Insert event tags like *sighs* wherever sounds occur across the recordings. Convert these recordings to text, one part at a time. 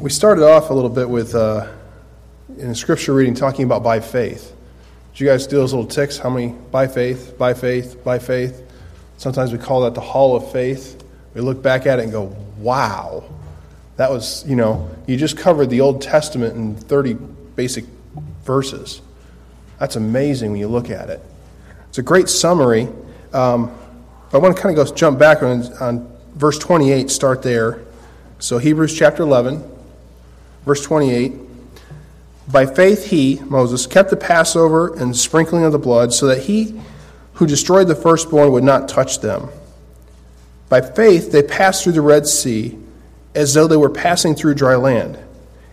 we started off a little bit with uh, in a scripture reading talking about by faith. Did you guys do those little ticks? How many by faith, by faith, by faith? Sometimes we call that the hall of faith. We look back at it and go, wow. That was, you know, you just covered the Old Testament in 30 basic verses. That's amazing when you look at it. It's a great summary. Um, I want to kind of go jump back on, on verse 28, start there. So, Hebrews chapter 11, verse 28. By faith, he, Moses, kept the Passover and sprinkling of the blood, so that he who destroyed the firstborn would not touch them. By faith, they passed through the Red Sea as though they were passing through dry land.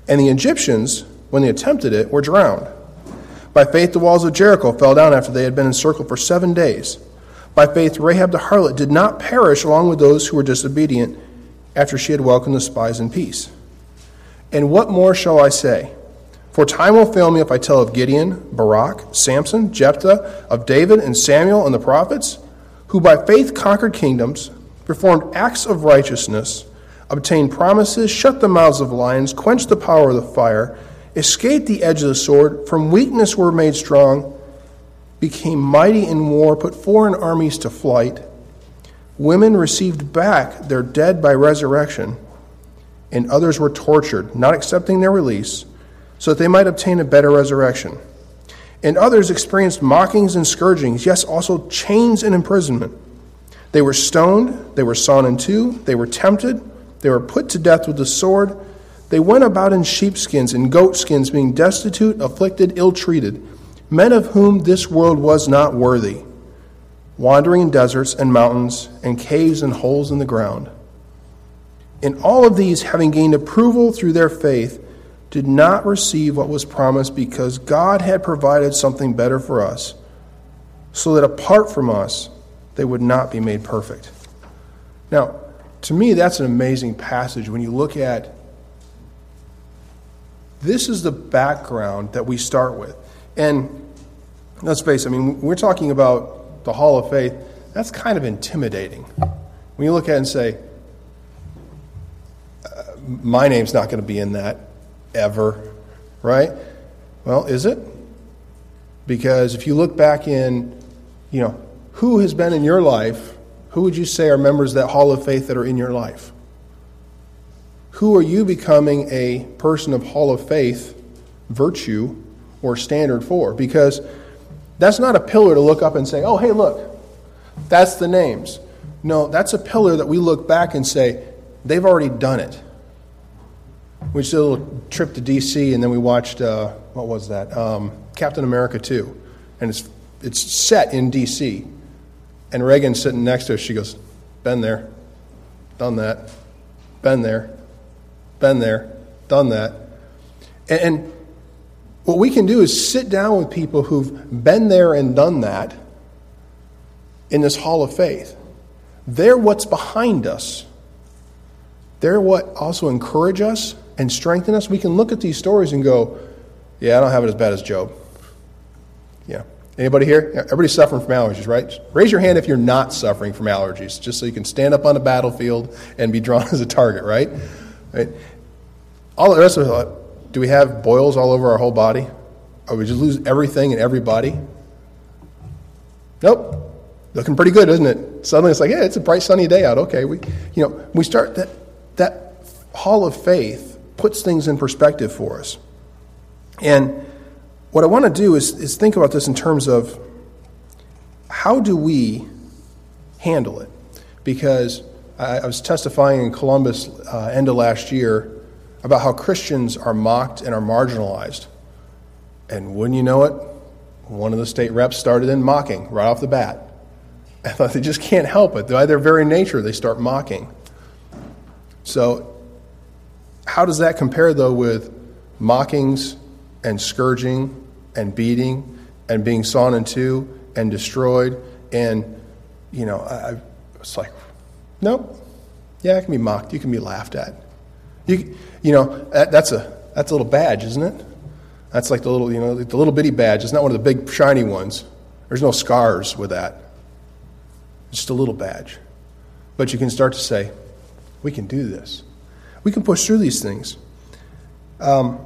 And the Egyptians, when they attempted it, were drowned. By faith, the walls of Jericho fell down after they had been encircled for seven days. By faith, Rahab the harlot did not perish along with those who were disobedient after she had welcomed the spies in peace. And what more shall I say? For time will fail me if I tell of Gideon, Barak, Samson, Jephthah, of David and Samuel and the prophets, who by faith conquered kingdoms, performed acts of righteousness, obtained promises, shut the mouths of lions, quenched the power of the fire, escaped the edge of the sword, from weakness were made strong, became mighty in war, put foreign armies to flight. Women received back their dead by resurrection, and others were tortured, not accepting their release, so that they might obtain a better resurrection. And others experienced mockings and scourgings, yes, also chains and imprisonment. They were stoned, they were sawn in two, they were tempted, they were put to death with the sword. They went about in sheepskins and goatskins, being destitute, afflicted, ill treated, men of whom this world was not worthy, wandering in deserts and mountains and caves and holes in the ground. In all of these, having gained approval through their faith, did not receive what was promised because God had provided something better for us, so that apart from us, they would not be made perfect. Now, to me, that's an amazing passage when you look at this is the background that we start with. And let's face it, I mean, we're talking about the Hall of Faith, that's kind of intimidating. When you look at it and say, my name's not going to be in that ever, right? Well, is it? Because if you look back in, you know, who has been in your life, who would you say are members of that hall of faith that are in your life? Who are you becoming a person of hall of faith, virtue, or standard for? Because that's not a pillar to look up and say, oh, hey, look, that's the names. No, that's a pillar that we look back and say, they've already done it. We did a little trip to D.C. and then we watched uh, what was that? Um, Captain America 2, and it's it's set in D.C. And Reagan's sitting next to us. She goes, "Been there, done that, been there, been there, done that." And, and what we can do is sit down with people who've been there and done that in this hall of faith. They're what's behind us. They're what also encourage us and strengthen us, we can look at these stories and go, yeah, I don't have it as bad as Job. Yeah. Anybody here? Everybody's suffering from allergies, right? Raise your hand if you're not suffering from allergies, just so you can stand up on the battlefield and be drawn *laughs* as a target, right? right? All the rest of us, uh, do we have boils all over our whole body? Or we just lose everything in every body? Nope. Looking pretty good, isn't it? Suddenly it's like, yeah, it's a bright sunny day out. Okay, we, you know, we start that that hall of faith puts things in perspective for us. And what I want to do is, is think about this in terms of how do we handle it? Because I, I was testifying in Columbus uh, end of last year about how Christians are mocked and are marginalized. And wouldn't you know it, one of the state reps started in mocking right off the bat. *laughs* I thought they just can't help it. By their very nature, they start mocking. So how does that compare, though, with mockings and scourging and beating and being sawn in two and destroyed? And, you know, I, was like, nope. Yeah, it can be mocked. You can be laughed at. You, you know, that, that's, a, that's a little badge, isn't it? That's like the little, you know, the little bitty badge. It's not one of the big shiny ones. There's no scars with that. It's just a little badge. But you can start to say, we can do this. We can push through these things. Um,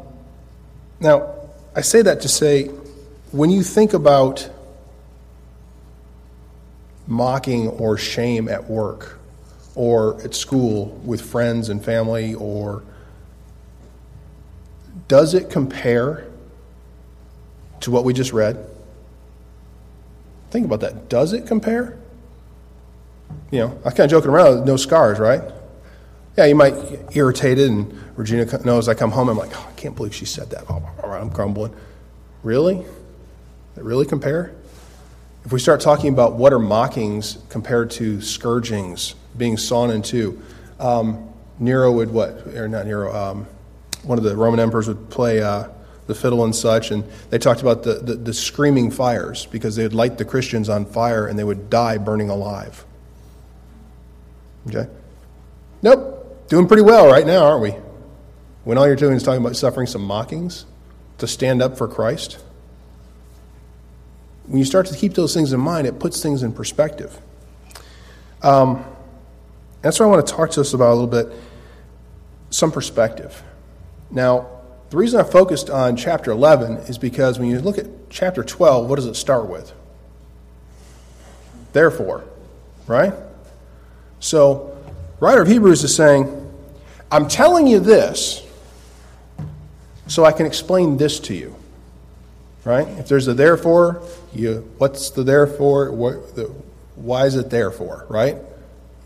now, I say that to say when you think about mocking or shame at work or at school with friends and family, or does it compare to what we just read? Think about that. Does it compare? You know, I kind of joking around, no scars, right? Yeah, you might get irritated, and Regina knows I come home, I'm like, oh, I can't believe she said that. All right, I'm grumbling. Really? That really compare? If we start talking about what are mockings compared to scourgings, being sawn in two, um, Nero would what? Or not Nero, um, one of the Roman emperors would play uh, the fiddle and such, and they talked about the, the, the screaming fires because they would light the Christians on fire and they would die burning alive. Okay? Nope. Doing pretty well right now, aren't we? When all you're doing is talking about suffering some mockings to stand up for Christ. When you start to keep those things in mind, it puts things in perspective. Um, that's what I want to talk to us about a little bit some perspective. Now, the reason I focused on chapter 11 is because when you look at chapter 12, what does it start with? Therefore, right? So, writer of Hebrews is saying, I'm telling you this so I can explain this to you. Right? If there's a therefore, you what's the therefore? What the, why is it therefore? Right?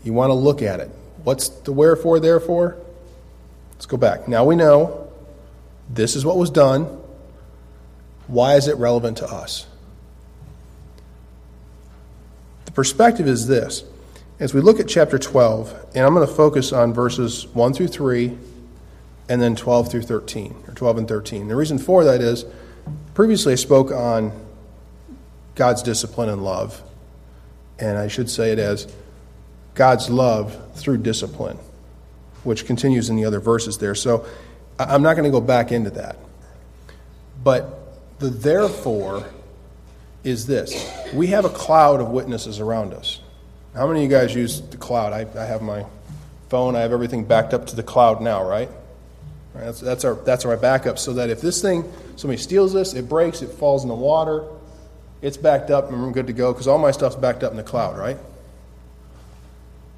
You want to look at it. What's the wherefore therefore? Let's go back. Now we know this is what was done. Why is it relevant to us? The perspective is this as we look at chapter 12, and I'm going to focus on verses 1 through 3 and then 12 through 13, or 12 and 13. The reason for that is previously I spoke on God's discipline and love, and I should say it as God's love through discipline, which continues in the other verses there. So I'm not going to go back into that. But the therefore is this we have a cloud of witnesses around us. How many of you guys use the cloud? I, I have my phone, I have everything backed up to the cloud now, right? right? That's, that's, our, that's our backup so that if this thing, somebody steals this, it breaks, it falls in the water, it's backed up and we're good to go because all my stuff's backed up in the cloud, right?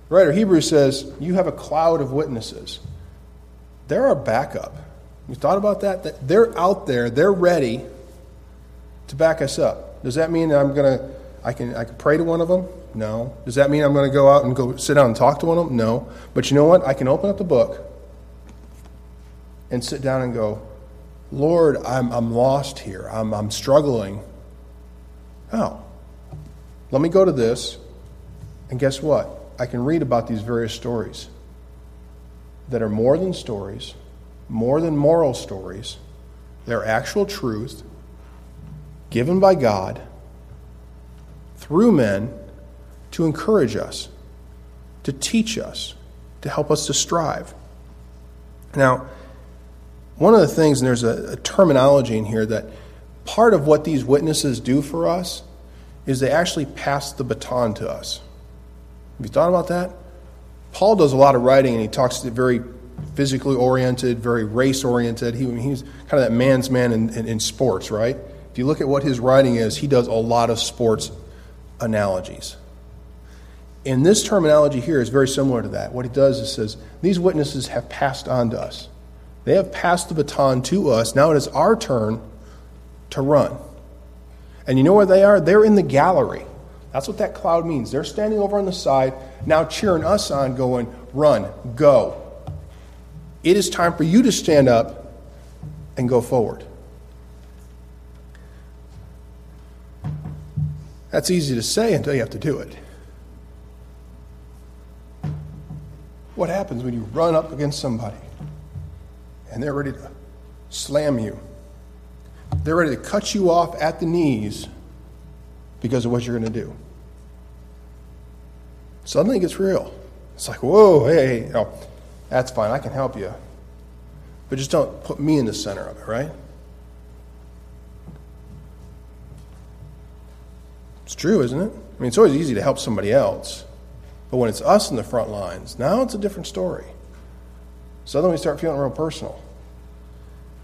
The writer Hebrews says, You have a cloud of witnesses. They're our backup. You thought about that? that they're out there, they're ready to back us up. Does that mean that I'm going to, I can, I can pray to one of them? No. Does that mean I'm going to go out and go sit down and talk to one of them? No. But you know what? I can open up the book and sit down and go, Lord, I'm, I'm lost here. I'm, I'm struggling. Oh, let me go to this. And guess what? I can read about these various stories that are more than stories, more than moral stories. They're actual truth given by God through men to encourage us, to teach us, to help us to strive. Now, one of the things, and there's a, a, terminology in here that part of what these witnesses do for us is they actually pass the baton to us. Have you thought about that? Paul does a lot of writing and he talks very physically oriented, very race oriented. He, he's kind of that man's man in, in, in sports, right? If you look at what his writing is, he does a lot of sports analogies. And this terminology here is very similar to that. What he does is says, these witnesses have passed on to us. They have passed the baton to us. Now it is our turn to run. And you know where they are? They're in the gallery. That's what that cloud means. They're standing over on the side, now cheering us on, going, run, go. It is time for you to stand up and go forward. That's easy to say until you have to do it. What happens when you run up against somebody and they're ready to slam you? They're ready to cut you off at the knees because of what you're going to do. Suddenly it gets real. It's like, whoa, hey, hey oh, that's fine, I can help you. But just don't put me in the center of it, right? It's true, isn't it? I mean, it's always easy to help somebody else. But when it's us in the front lines, now it's a different story. Suddenly we start feeling real personal.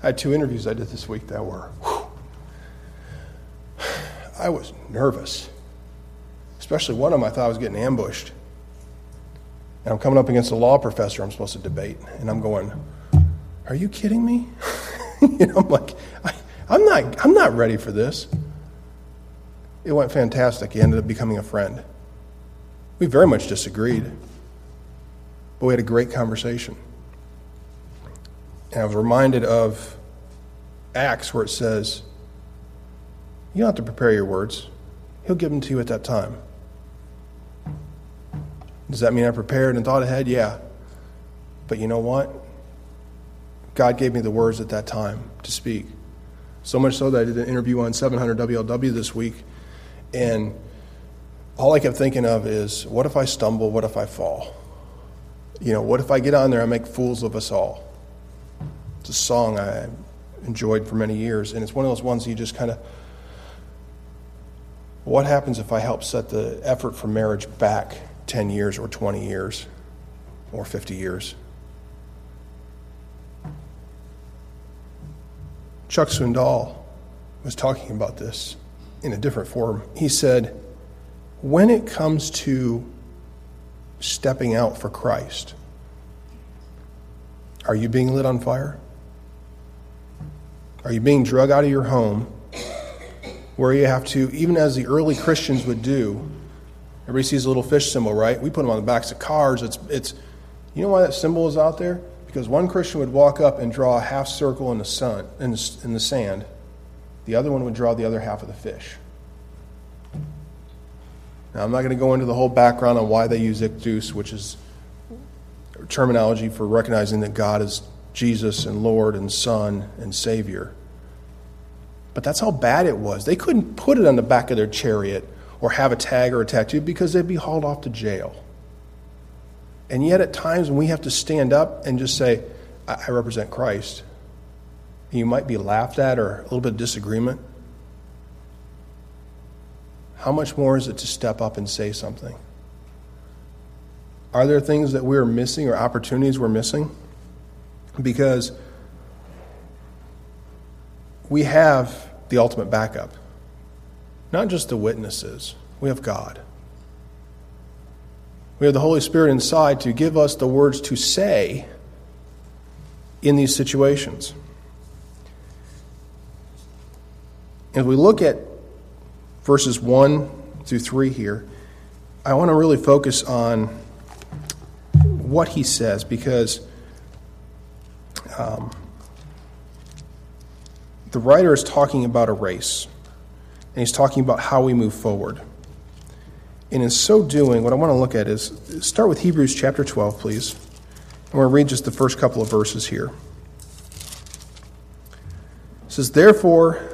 I had two interviews I did this week that were, whew, I was nervous. Especially one of them, I thought I was getting ambushed. And I'm coming up against a law professor I'm supposed to debate. And I'm going, Are you kidding me? *laughs* you know, I'm like, I, I'm, not, I'm not ready for this. It went fantastic. He ended up becoming a friend. We very much disagreed, but we had a great conversation. And I was reminded of Acts where it says, You don't have to prepare your words, He'll give them to you at that time. Does that mean I prepared and thought ahead? Yeah. But you know what? God gave me the words at that time to speak. So much so that I did an interview on 700 WLW this week, and all I kept thinking of is, what if I stumble? What if I fall? You know, what if I get on there and make fools of us all? It's a song I enjoyed for many years, and it's one of those ones you just kind of. What happens if I help set the effort for marriage back 10 years or 20 years or 50 years? Chuck Swindoll was talking about this in a different form. He said, when it comes to stepping out for Christ, are you being lit on fire? Are you being drug out of your home where you have to, even as the early Christians would do, everybody sees a little fish symbol, right? We put them on the backs of cars. It's, it's, you know why that symbol is out there? Because one Christian would walk up and draw a half circle in the sun in the, in the sand. The other one would draw the other half of the fish. Now, I'm not going to go into the whole background on why they use Ichthus, which is terminology for recognizing that God is Jesus and Lord and Son and Savior. But that's how bad it was. They couldn't put it on the back of their chariot or have a tag or a tattoo because they'd be hauled off to jail. And yet, at times when we have to stand up and just say, I, represent Christ, you might be laughed at or a little bit of disagreement. How much more is it to step up and say something? Are there things that we're missing or opportunities we're missing? Because we have the ultimate backup. Not just the witnesses, we have God. We have the Holy Spirit inside to give us the words to say in these situations. As we look at verses 1 through 3 here, I want to really focus on what he says because um, the writer is talking about a race, and he's talking about how we move forward. And in so doing, what I want to look at is start with Hebrews chapter 12, please. I'm going to read just the first couple of verses here. It says, Therefore,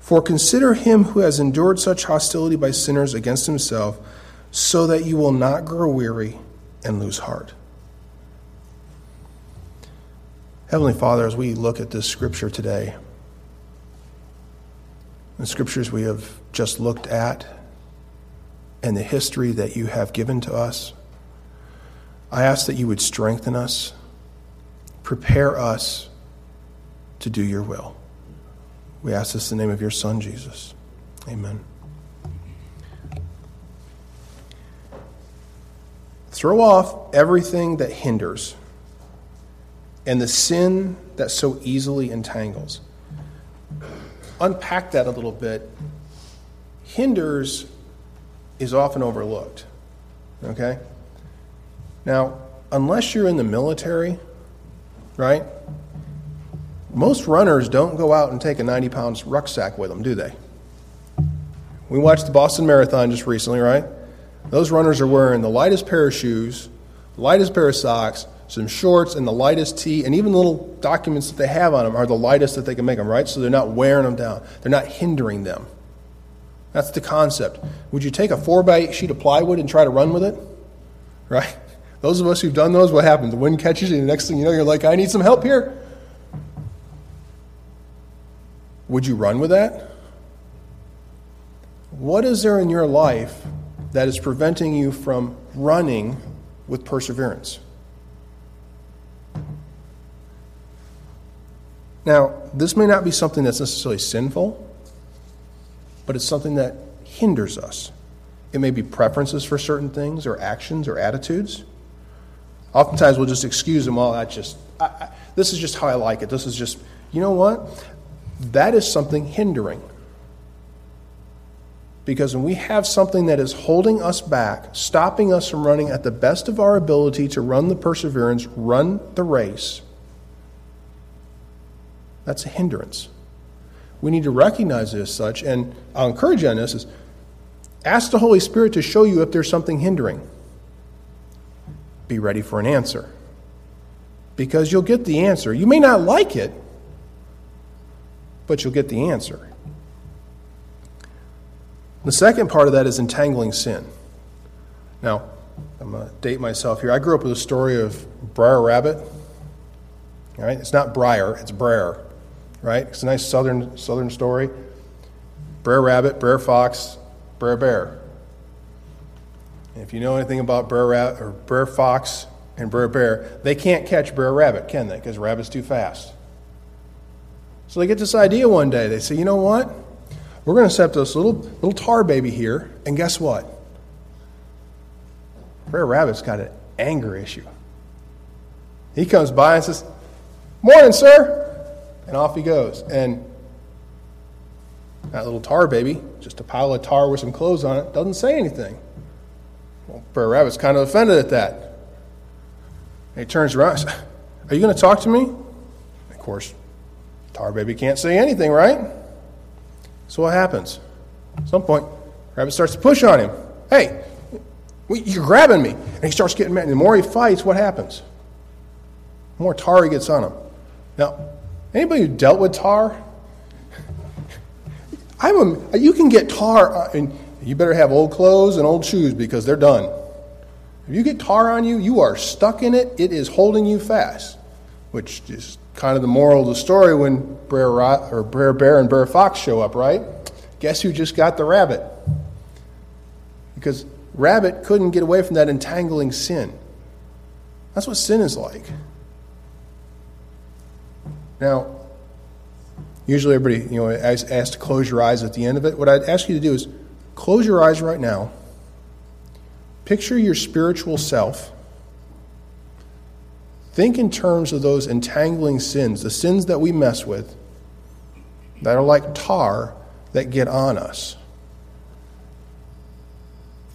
For consider him who has endured such hostility by sinners against himself, so that you will not grow weary and lose heart. Heavenly Father, as we look at this scripture today, the scriptures we have just looked at, and the history that you have given to us. I ask that you would strengthen us, prepare us to do your will. We ask this in the name of your Son, Jesus. Amen. Throw off everything that hinders and the sin that so easily entangles. Unpack that a little bit. Hinders is often overlooked. Okay? Now, unless you're in the military, right? Most runners don't go out and take a 90 pounds rucksack with them, do they? We watched the Boston Marathon just recently, right? Those runners are wearing the lightest pair of shoes, lightest pair of socks, some shorts, and the lightest tee, and even the little documents that they have on them are the lightest that they can make them, right? So they're not wearing them down, they're not hindering them. That's the concept. Would you take a 4 by 8 sheet of plywood and try to run with it? Right? *laughs* Those of us who've done those, what happens? The wind catches you, and the next thing you know, you're like, I need some help here. Would you run with that? What is there in your life that is preventing you from running with perseverance? Now, this may not be something that's necessarily sinful, but it's something that hinders us. It may be preferences for certain things, or actions, or attitudes. Oftentimes we'll just excuse them, well, that's just, I, I, this is just how I like it. This is just, you know what? That is something hindering. Because when we have something that is holding us back, stopping us from running at the best of our ability to run the perseverance, run the race, that's a hindrance. We need to recognize it as such, and I'll encourage you on this is ask the Holy Spirit to show you if there's something hindering. Be ready for an answer. Because you'll get the answer. You may not like it, but you'll get the answer. The second part of that is entangling sin. Now, I'm going to date myself here. I grew up with a story of Brer Rabbit. All right, it's not Briar, it's Brer. Right? It's a nice southern southern story. Brer Rabbit, Brer Fox, Brer Bear. And if you know anything about Brer Rabbit or Brer Fox and Brer Bear, they can't catch Brer Rabbit, can they? Because Rabbit's too fast. So they get this idea one day. They say, you know what? We're going to set up this little, little tar baby here, and guess what? Brer Rabbit's got an anger issue. He comes by and says, Morning, sir. And off he goes. And that little tar baby, just a pile of tar with some clothes on it, doesn't say anything. Well, Brer Rabbit's kind of offended at that. And he turns around and says, Are you going to talk to me? Of course, tar baby can't say anything, right? So what happens? At some point, Rabbit starts to push on him. Hey, you're grabbing me. And he starts getting mad. And the more he fights, what happens? The more tar he gets on him. Now, anybody who dealt with tar? *laughs* I'm a, you can get tar, uh, and you better have old clothes and old shoes because they're done. If you get tar on you, you are stuck in it. It is holding you fast, which is kind of the moral of the story when Brer, or Brer Bear and Brer Fox show up, right? Guess who just got the rabbit? Because rabbit couldn't get away from that entangling sin. That's what sin is like. Now, usually everybody, you know, asks to close your eyes at the end of it. What I'd ask you to do is close your eyes right now. Picture your spiritual self Think in terms of those entangling sins, the sins that we mess with, that are like tar that get on us.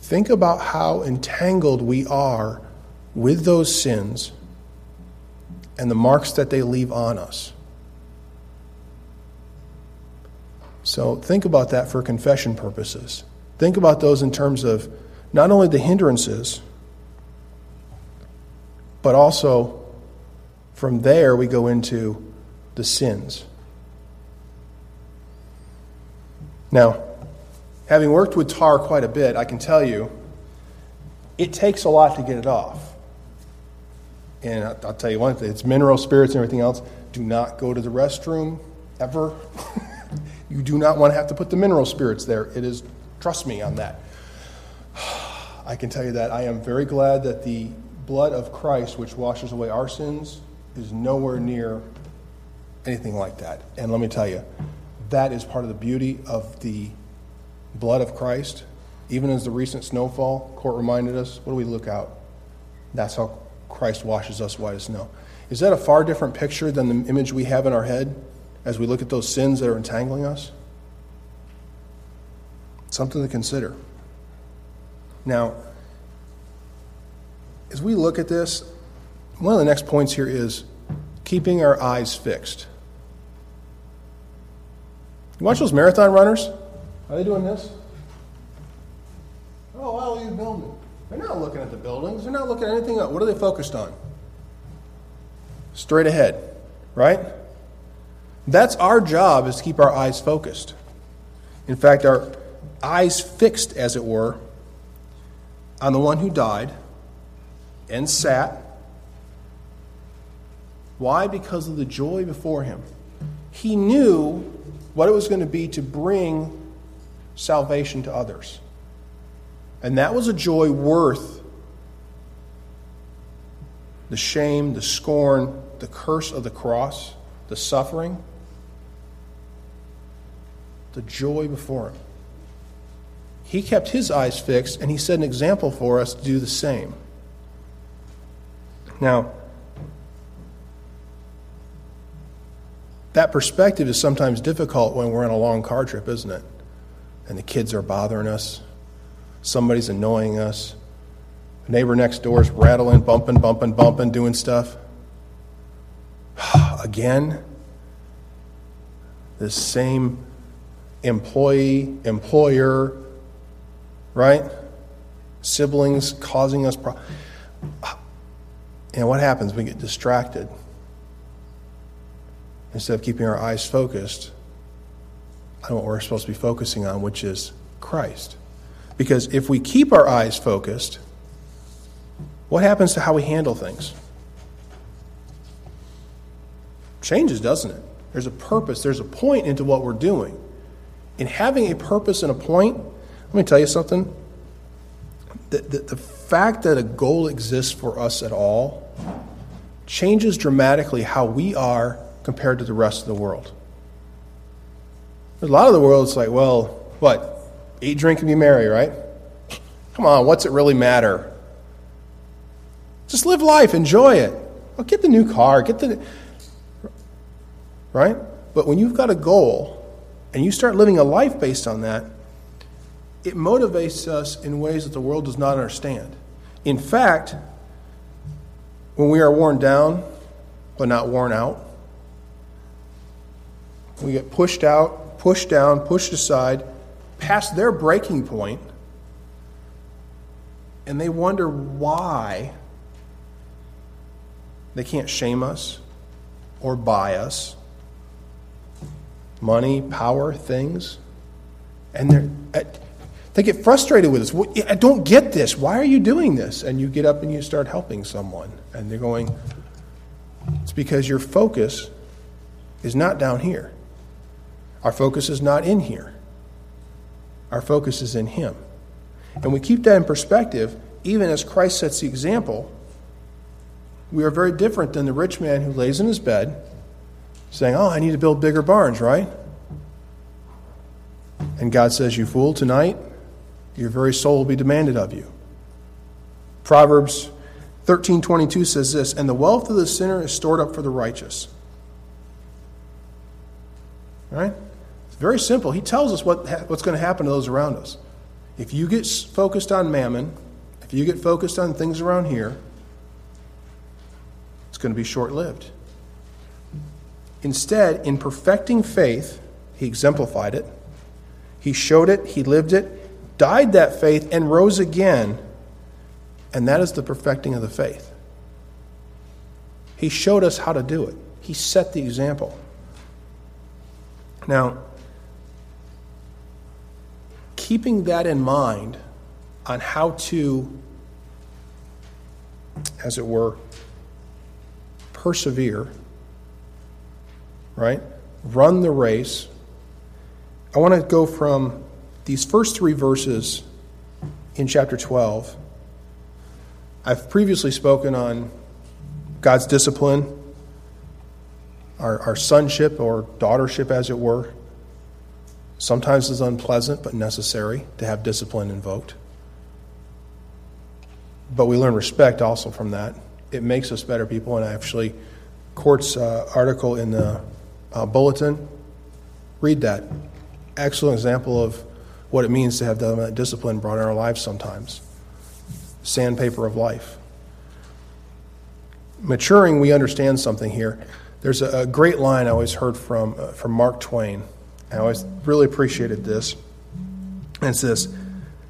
Think about how entangled we are with those sins and the marks that they leave on us. So think about that for confession purposes. Think about those in terms of not only the hindrances, but also from there, we go into the sins. Now, having worked with tar quite a bit, I can tell you it takes a lot to get it off. And I'll tell you one thing it's mineral spirits and everything else. Do not go to the restroom ever. *laughs* you do not want to have to put the mineral spirits there. It is, trust me on that. *sighs* I can tell you that I am very glad that the blood of Christ, which washes away our sins, is nowhere near anything like that. And let me tell you, that is part of the beauty of the blood of Christ. Even as the recent snowfall court reminded us, what do we look out? That's how Christ washes us white as snow. Is that a far different picture than the image we have in our head as we look at those sins that are entangling us? Something to consider. Now, as we look at this, one of the next points here is keeping our eyes fixed. You watch those marathon runners? Are they doing this? Oh, are you building? They're not looking at the buildings. They're not looking at anything else. What are they focused on? straight ahead, right? That's our job is to keep our eyes focused. In fact, our eyes fixed, as it were, on the one who died and sat. Why? Because of the joy before him. He knew what it was going to be to bring salvation to others. And that was a joy worth the shame, the scorn, the curse of the cross, the suffering, the joy before him. He kept his eyes fixed, and he set an example for us to do the same. Now, that perspective is sometimes difficult when we're on a long car trip, isn't it? And the kids are bothering us, somebody's annoying us, the neighbor next door is rattling, bumping, bumping, bumping, doing stuff. *sighs* Again, this same employee, employer, right? Siblings causing us problems. *sighs* And what happens? We get distracted. Instead of keeping our eyes focused on what we're supposed to be focusing on, which is Christ. Because if we keep our eyes focused, what happens to how we handle things? Changes, doesn't it? There's a purpose, there's a point into what we're doing. In having a purpose and a point, let me tell you something. The, the, the fact that a goal exists for us at all changes dramatically how we are compared to the rest of the world. A lot of the world, it's like, well, what? Eat, drink, and be merry, right? Come on, what's it really matter? Just live life, enjoy it. Well, get the new car, get the. Right? But when you've got a goal and you start living a life based on that, it motivates us in ways that the world does not understand. In fact, when we are worn down but not worn out, we get pushed out, pushed down, pushed aside, past their breaking point, and they wonder why they can't shame us or buy us. Money, power, things. And they're, uh, they get frustrated with us. I don't get this. Why are you doing this? And you get up and you start helping someone. And they're going, it's because your focus is not down here. Our focus is not in here. Our focus is in Him. And we keep that in perspective, even as Christ sets the example we are very different than the rich man who lays in his bed saying, Oh, I need to build bigger barns, right? And God says, You fool, tonight your very soul will be demanded of you. Proverbs 13:22 says this, and the wealth of the sinner is stored up for the righteous. Right? It's very simple. He tells us what, what's going to happen to those around us. If you get focused on mammon, if you get focused on things around here, it's going to be short lived. Instead, in perfecting faith, he exemplified it, he showed it, he lived it, died that faith, and rose again. And that is the perfecting of the faith. He showed us how to do it, he set the example. Now, keeping that in mind on how to, as it were, persevere, right? Run the race. I want to go from these first three verses in chapter 12. I've previously spoken on God's discipline, our, our sonship or daughtership, as it were. Sometimes it's unpleasant but necessary to have discipline invoked. But we learn respect also from that it makes us better people. And actually, Court's uh, article in the uh, bulletin, read that. Excellent example of what it means to have that discipline brought in our lives sometimes. Sandpaper of life. Maturing, we understand something here. There's a, a great line I always heard from, uh, from Mark Twain. I always really appreciated this. And it's this. It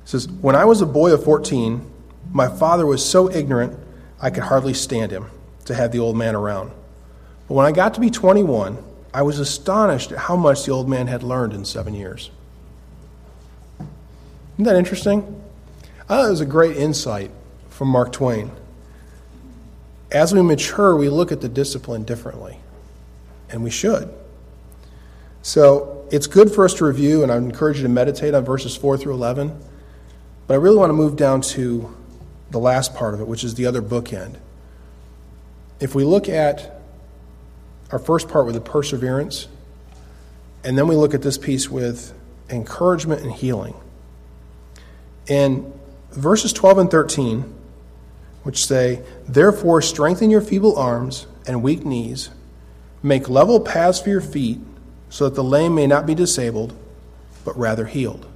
says, When I was a boy of 14, my father was so ignorant I could hardly stand him to have the old man around. But when I got to be 21, I was astonished at how much the old man had learned in seven years. Isn't that interesting? I thought it was a great insight from Mark Twain. As we mature, we look at the discipline differently, and we should. So it's good for us to review, and I encourage you to meditate on verses 4 through 11. But I really want to move down to the last part of it, which is the other bookend. If we look at our first part with the perseverance, and then we look at this piece with encouragement and healing. In verses 12 and 13, which say, Therefore, strengthen your feeble arms and weak knees, make level paths for your feet, so that the lame may not be disabled, but rather healed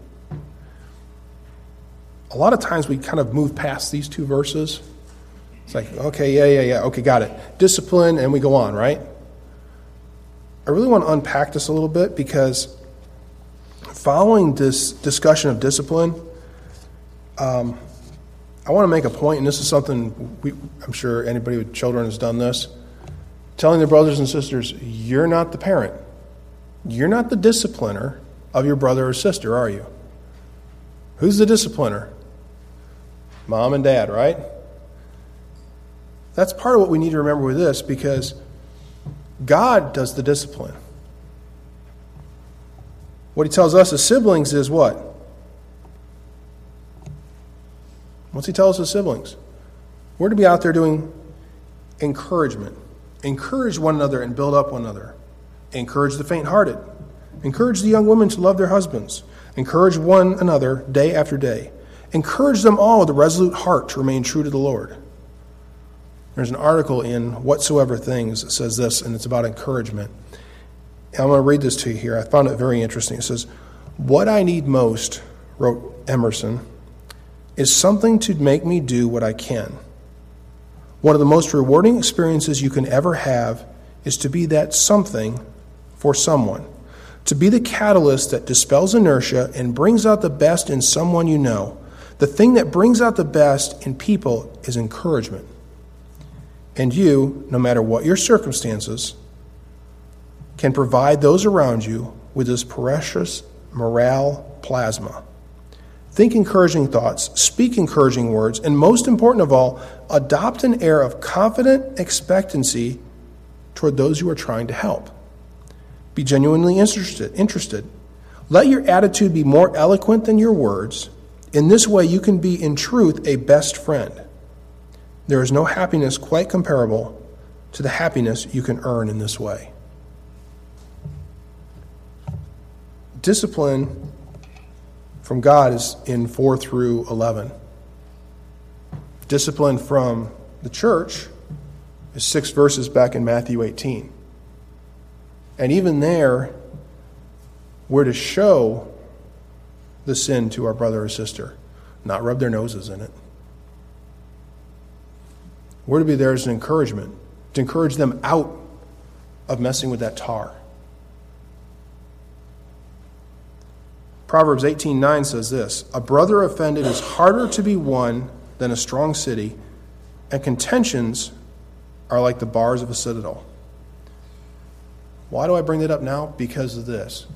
a lot of times we kind of move past these two verses. It's like, okay, yeah, yeah, yeah, okay, got it. Discipline, and we go on, right? I really want to unpack this a little bit because following this discussion of discipline, um, I want to make a point, and this is something we, I'm sure anybody with children has done this. Telling their brothers and sisters, you're not the parent. You're not the discipliner of your brother or sister, are you? Who's the discipliner? Mom and dad, right? That's part of what we need to remember with this because God does the discipline. What he tells us as siblings is what? What's he tell us as siblings? We're to be out there doing encouragement. Encourage one another and build up one another. Encourage the faint hearted. Encourage the young women to love their husbands. Encourage one another day after day. Encourage them all with a resolute heart to remain true to the Lord. There's an article in Whatsoever Things that says this, and it's about encouragement. And I'm going to read this to you here. I found it very interesting. It says, What I need most, wrote Emerson, is something to make me do what I can. One of the most rewarding experiences you can ever have is to be that something for someone, to be the catalyst that dispels inertia and brings out the best in someone you know the thing that brings out the best in people is encouragement. And you, no matter what your circumstances, can provide those around you with this precious morale plasma. Think encouraging thoughts, speak encouraging words, and most important of all, adopt an air of confident expectancy toward those you are trying to help. Be genuinely interested, interested. Let your attitude be more eloquent than your words in this way, you can be, in truth, a best friend. There is no happiness quite comparable to the happiness you can earn in this way. Discipline from God is in 4 through 11. Discipline from the church is six verses back in Matthew 18. And even there, we're to show the sin to our brother or sister, not rub their noses in it. We're to be there as an encouragement, to encourage them out of messing with that tar. Proverbs 18:9 says this, "A brother offended is harder to be won than a strong city, and contentions are like the bars of a citadel." Why do I bring that up now? Because of this.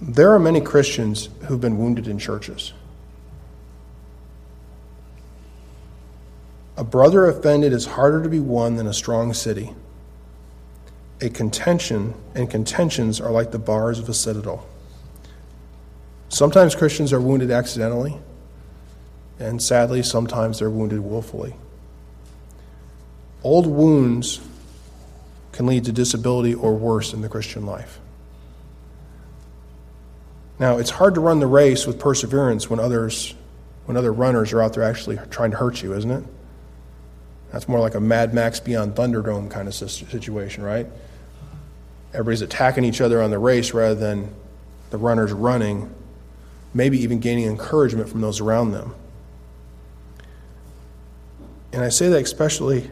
There are many Christians who've been wounded in churches. A brother offended is harder to be won than a strong city. A contention and contentions are like the bars of a citadel. Sometimes Christians are wounded accidentally, and sadly, sometimes they're wounded willfully. Old wounds can lead to disability or worse in the Christian life. Now, it's hard to run the race with perseverance when others when other runners are out there actually trying to hurt you, isn't it? That's more like a Mad Max Beyond Thunderdome kind of situation, right? Everybody's attacking each other on the race rather than the runners running, maybe even gaining encouragement from those around them. And I say that especially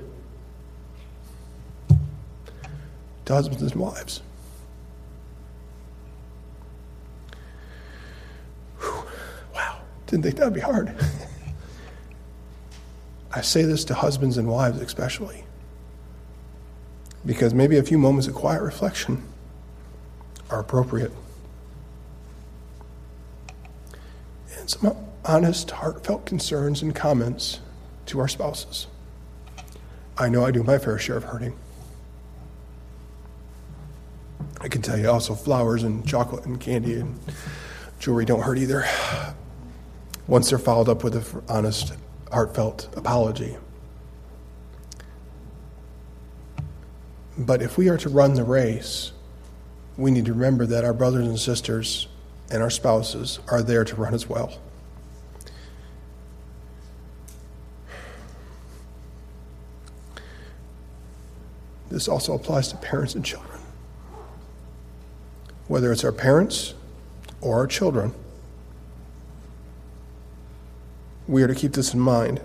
to husbands and wives. Wow, didn't think that'd be hard. *laughs* I say this to husbands and wives especially. because maybe a few moments of quiet reflection are appropriate. And some honest, heartfelt concerns and comments to our spouses. I know I do my fair share of hurting. I can tell you also flowers and chocolate and candy and jewelry don't hurt either. Once they're followed up with an honest, heartfelt apology. But if we are to run the race, we need to remember that our brothers and sisters and our spouses are there to run as well. This also applies to parents and children. Whether it's our parents or our children, we are to keep this in mind.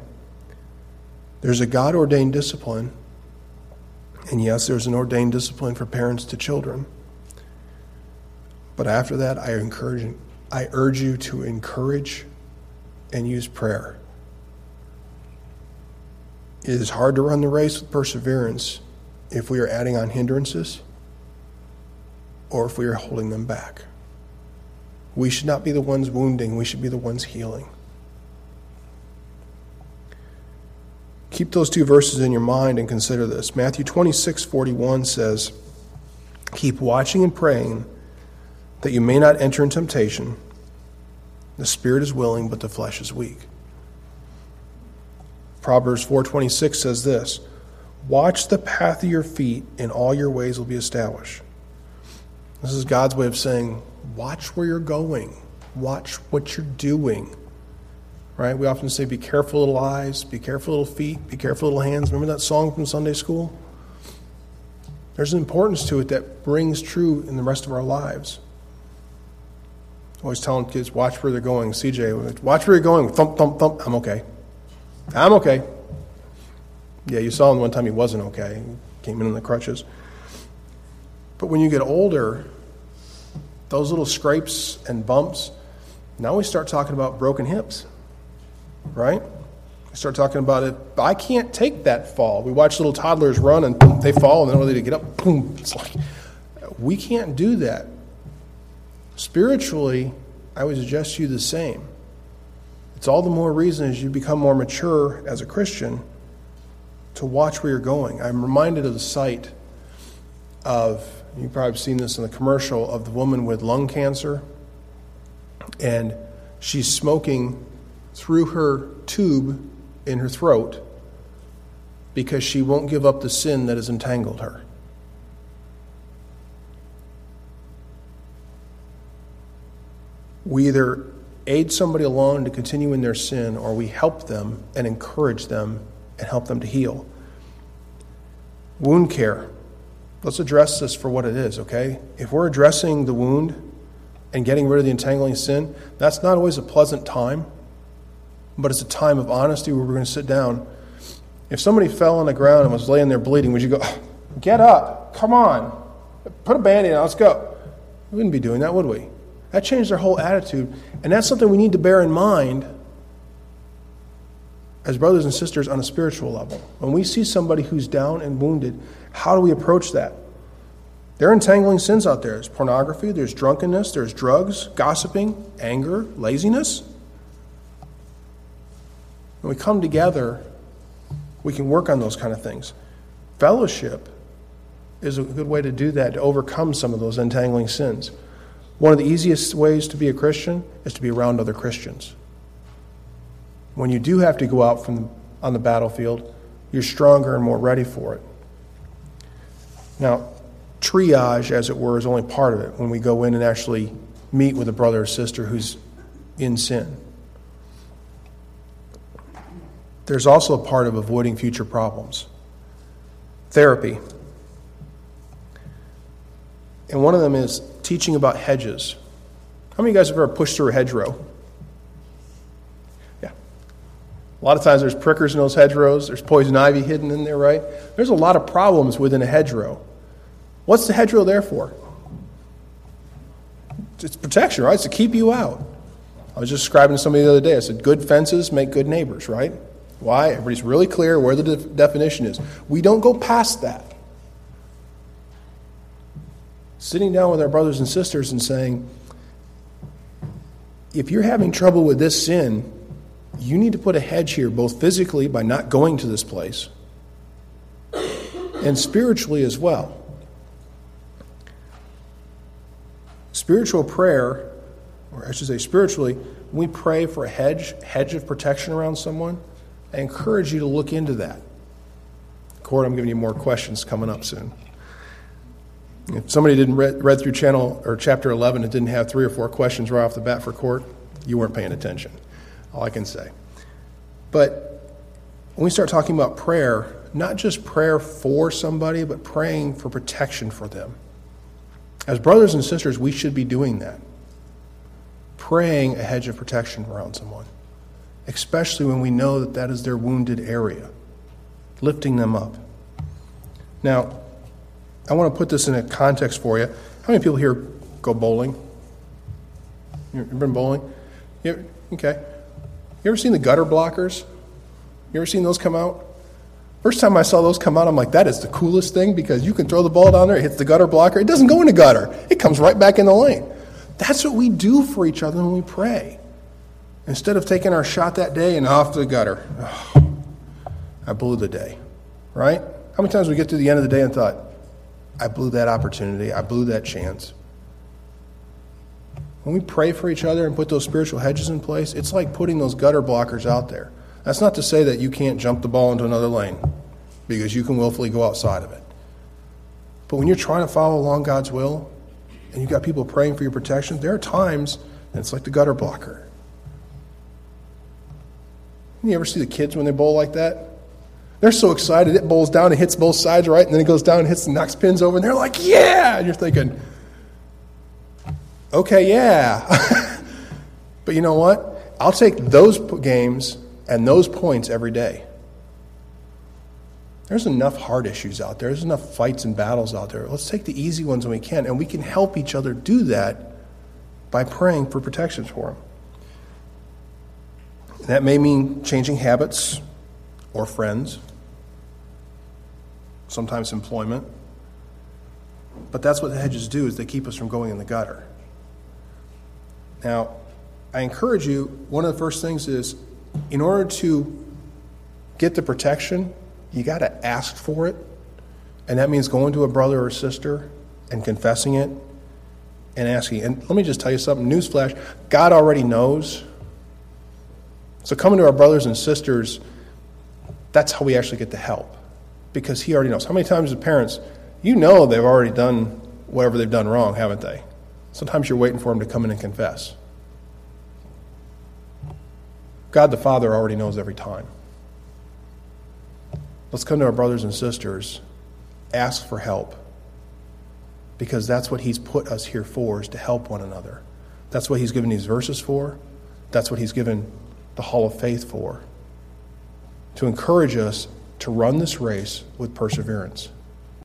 There's a God ordained discipline and yes, there's an ordained discipline for parents to children. But after that, I encourage I urge you to encourage and use prayer. It is hard to run the race with perseverance if we are adding on hindrances or if we are holding them back. We should not be the ones wounding, we should be the ones healing. Keep those two verses in your mind and consider this. Matthew 26, 41 says, Keep watching and praying that you may not enter in temptation. The spirit is willing, but the flesh is weak. Proverbs 4:26 says this, "Watch the path of your feet, and all your ways will be established." This is God's way of saying, watch where you're going. Watch what you're doing right? We often say, be careful, little eyes, be careful, little feet, be careful, little hands. Remember that song from Sunday school? There's an importance to it that brings true in the rest of our lives. Always telling kids, watch where they're going. CJ, watch where you're going. Thump, thump, thump. I'm okay. I'm okay. Yeah, you saw him one time he wasn't okay. He came in on the crutches. But when you get older, those little scrapes and bumps, now we start talking about broken hips right? We start talking about it. I can't take that fall. We watch little toddlers run and boom, they fall and then they're ready to get up. Boom. It's like we can't do that. Spiritually, I would suggest you the same. It's all the more reason as you become more mature as a Christian to watch where you're going. I'm reminded of the sight of, you've probably seen this in the commercial, of the woman with lung cancer. And she's smoking through her tube in her throat because she won't give up the sin that has entangled her. We either aid somebody along to continue in their sin or we help them and encourage them and help them to heal. Wound care. Let's address this for what it is, okay? If we're addressing the wound and getting rid of the entangling sin, that's not always a pleasant time but it's a time of honesty where we're going to sit down. If somebody fell on the ground and was laying there bleeding, would you go, *sighs* Get up, come on, put a band aid on, let's go? We wouldn't be doing that, would we? That changed their whole attitude. And that's something we need to bear in mind as brothers and sisters on a spiritual level. When we see somebody who's down and wounded, how do we approach that? There are entangling sins out there. There's pornography, there's drunkenness, there's drugs, gossiping, anger, laziness. When we come together, we can work on those kind of things. Fellowship is a good way to do that, to overcome some of those entangling sins. One of the easiest ways to be a Christian is to be around other Christians. When you do have to go out from on the battlefield, you're stronger and more ready for it. Now, triage, as it were, is only part of it when we go in and actually meet with a brother or sister who's in sin. there's also a part of avoiding future problems. Therapy. And one of them is teaching about hedges. How many of you guys have ever pushed through a hedgerow? Yeah. A lot of times there's prickers in those hedgerows, there's poison ivy hidden in there, right? There's a lot of problems within a hedgerow. What's the hedgerow there for? It's protection, right? It's to keep you out. I was just describing to somebody the other day. I said, good fences make good neighbors, right? Why? Everybody's really clear where the de- definition is. We don't go past that. sitting down with our brothers and sisters and saying, if you're having trouble with this sin, you need to put a hedge here, both physically by not going to this place and spiritually as well. Spiritual prayer, or I should say spiritually, we pray for a hedge, hedge of protection around someone. I encourage you to look into that. Court, I'm giving you more questions coming up soon. If somebody didn't read, read through channel or chapter 11 and didn't have three or four questions right off the bat for court, you weren't paying attention. All I can say. But when we start talking about prayer, not just prayer for somebody, but praying for protection for them. As brothers and sisters, we should be doing that. Praying a hedge of protection around someone, especially when we know that that is their wounded area, lifting them up. Now, I want to put this in a context for you. How many people here go bowling? You've been bowling? You, okay. You ever seen the gutter blockers? You ever seen those come out? First time I saw those come out, I'm like, that is the coolest thing because you can throw the ball down there, it hits the gutter blocker. It doesn't go in the gutter, it comes right back in the lane. That's what we do for each other when we pray. Instead of taking our shot that day and off the gutter, oh, I blew the day, right? How many times we get to the end of the day and thought, I blew that opportunity, I blew that chance? When we pray for each other and put those spiritual hedges in place, it's like putting those gutter blockers out there. That's not to say that you can't jump the ball into another lane because you can willfully go outside of it. But when you're trying to follow along God's will and you've got people praying for your protection, there are times and it's like the gutter blocker. You ever see the kids when they bowl like that? They're so excited, it bowls down and hits both sides right, and then it goes down and hits the next pins over, and they're like, yeah! And you're thinking, okay, yeah. *laughs* but you know what? I'll take those games and those points every day. There's enough hard issues out there. There's enough fights and battles out there. Let's take the easy ones when we can, and we can help each other do that by praying for protections for them. That may mean changing habits or friends, sometimes employment. But that's what the hedges do is they keep us from going in the gutter. Now, I encourage you, one of the first things is in order to get the protection, you got to ask for it. And that means going to a brother or sister and confessing it and asking. And let me just tell you something newsflash God already knows. So, coming to our brothers and sisters, that's how we actually get the help because He already knows. How many times, as parents, you know they've already done whatever they've done wrong, haven't they? Sometimes you're waiting for him to come in and confess. God the Father already knows every time. Let's come to our brothers and sisters, ask for help, because that's what He's put us here for, is to help one another. That's what He's given these verses for. That's what He's given the Hall of Faith for, to encourage us to run this race with perseverance.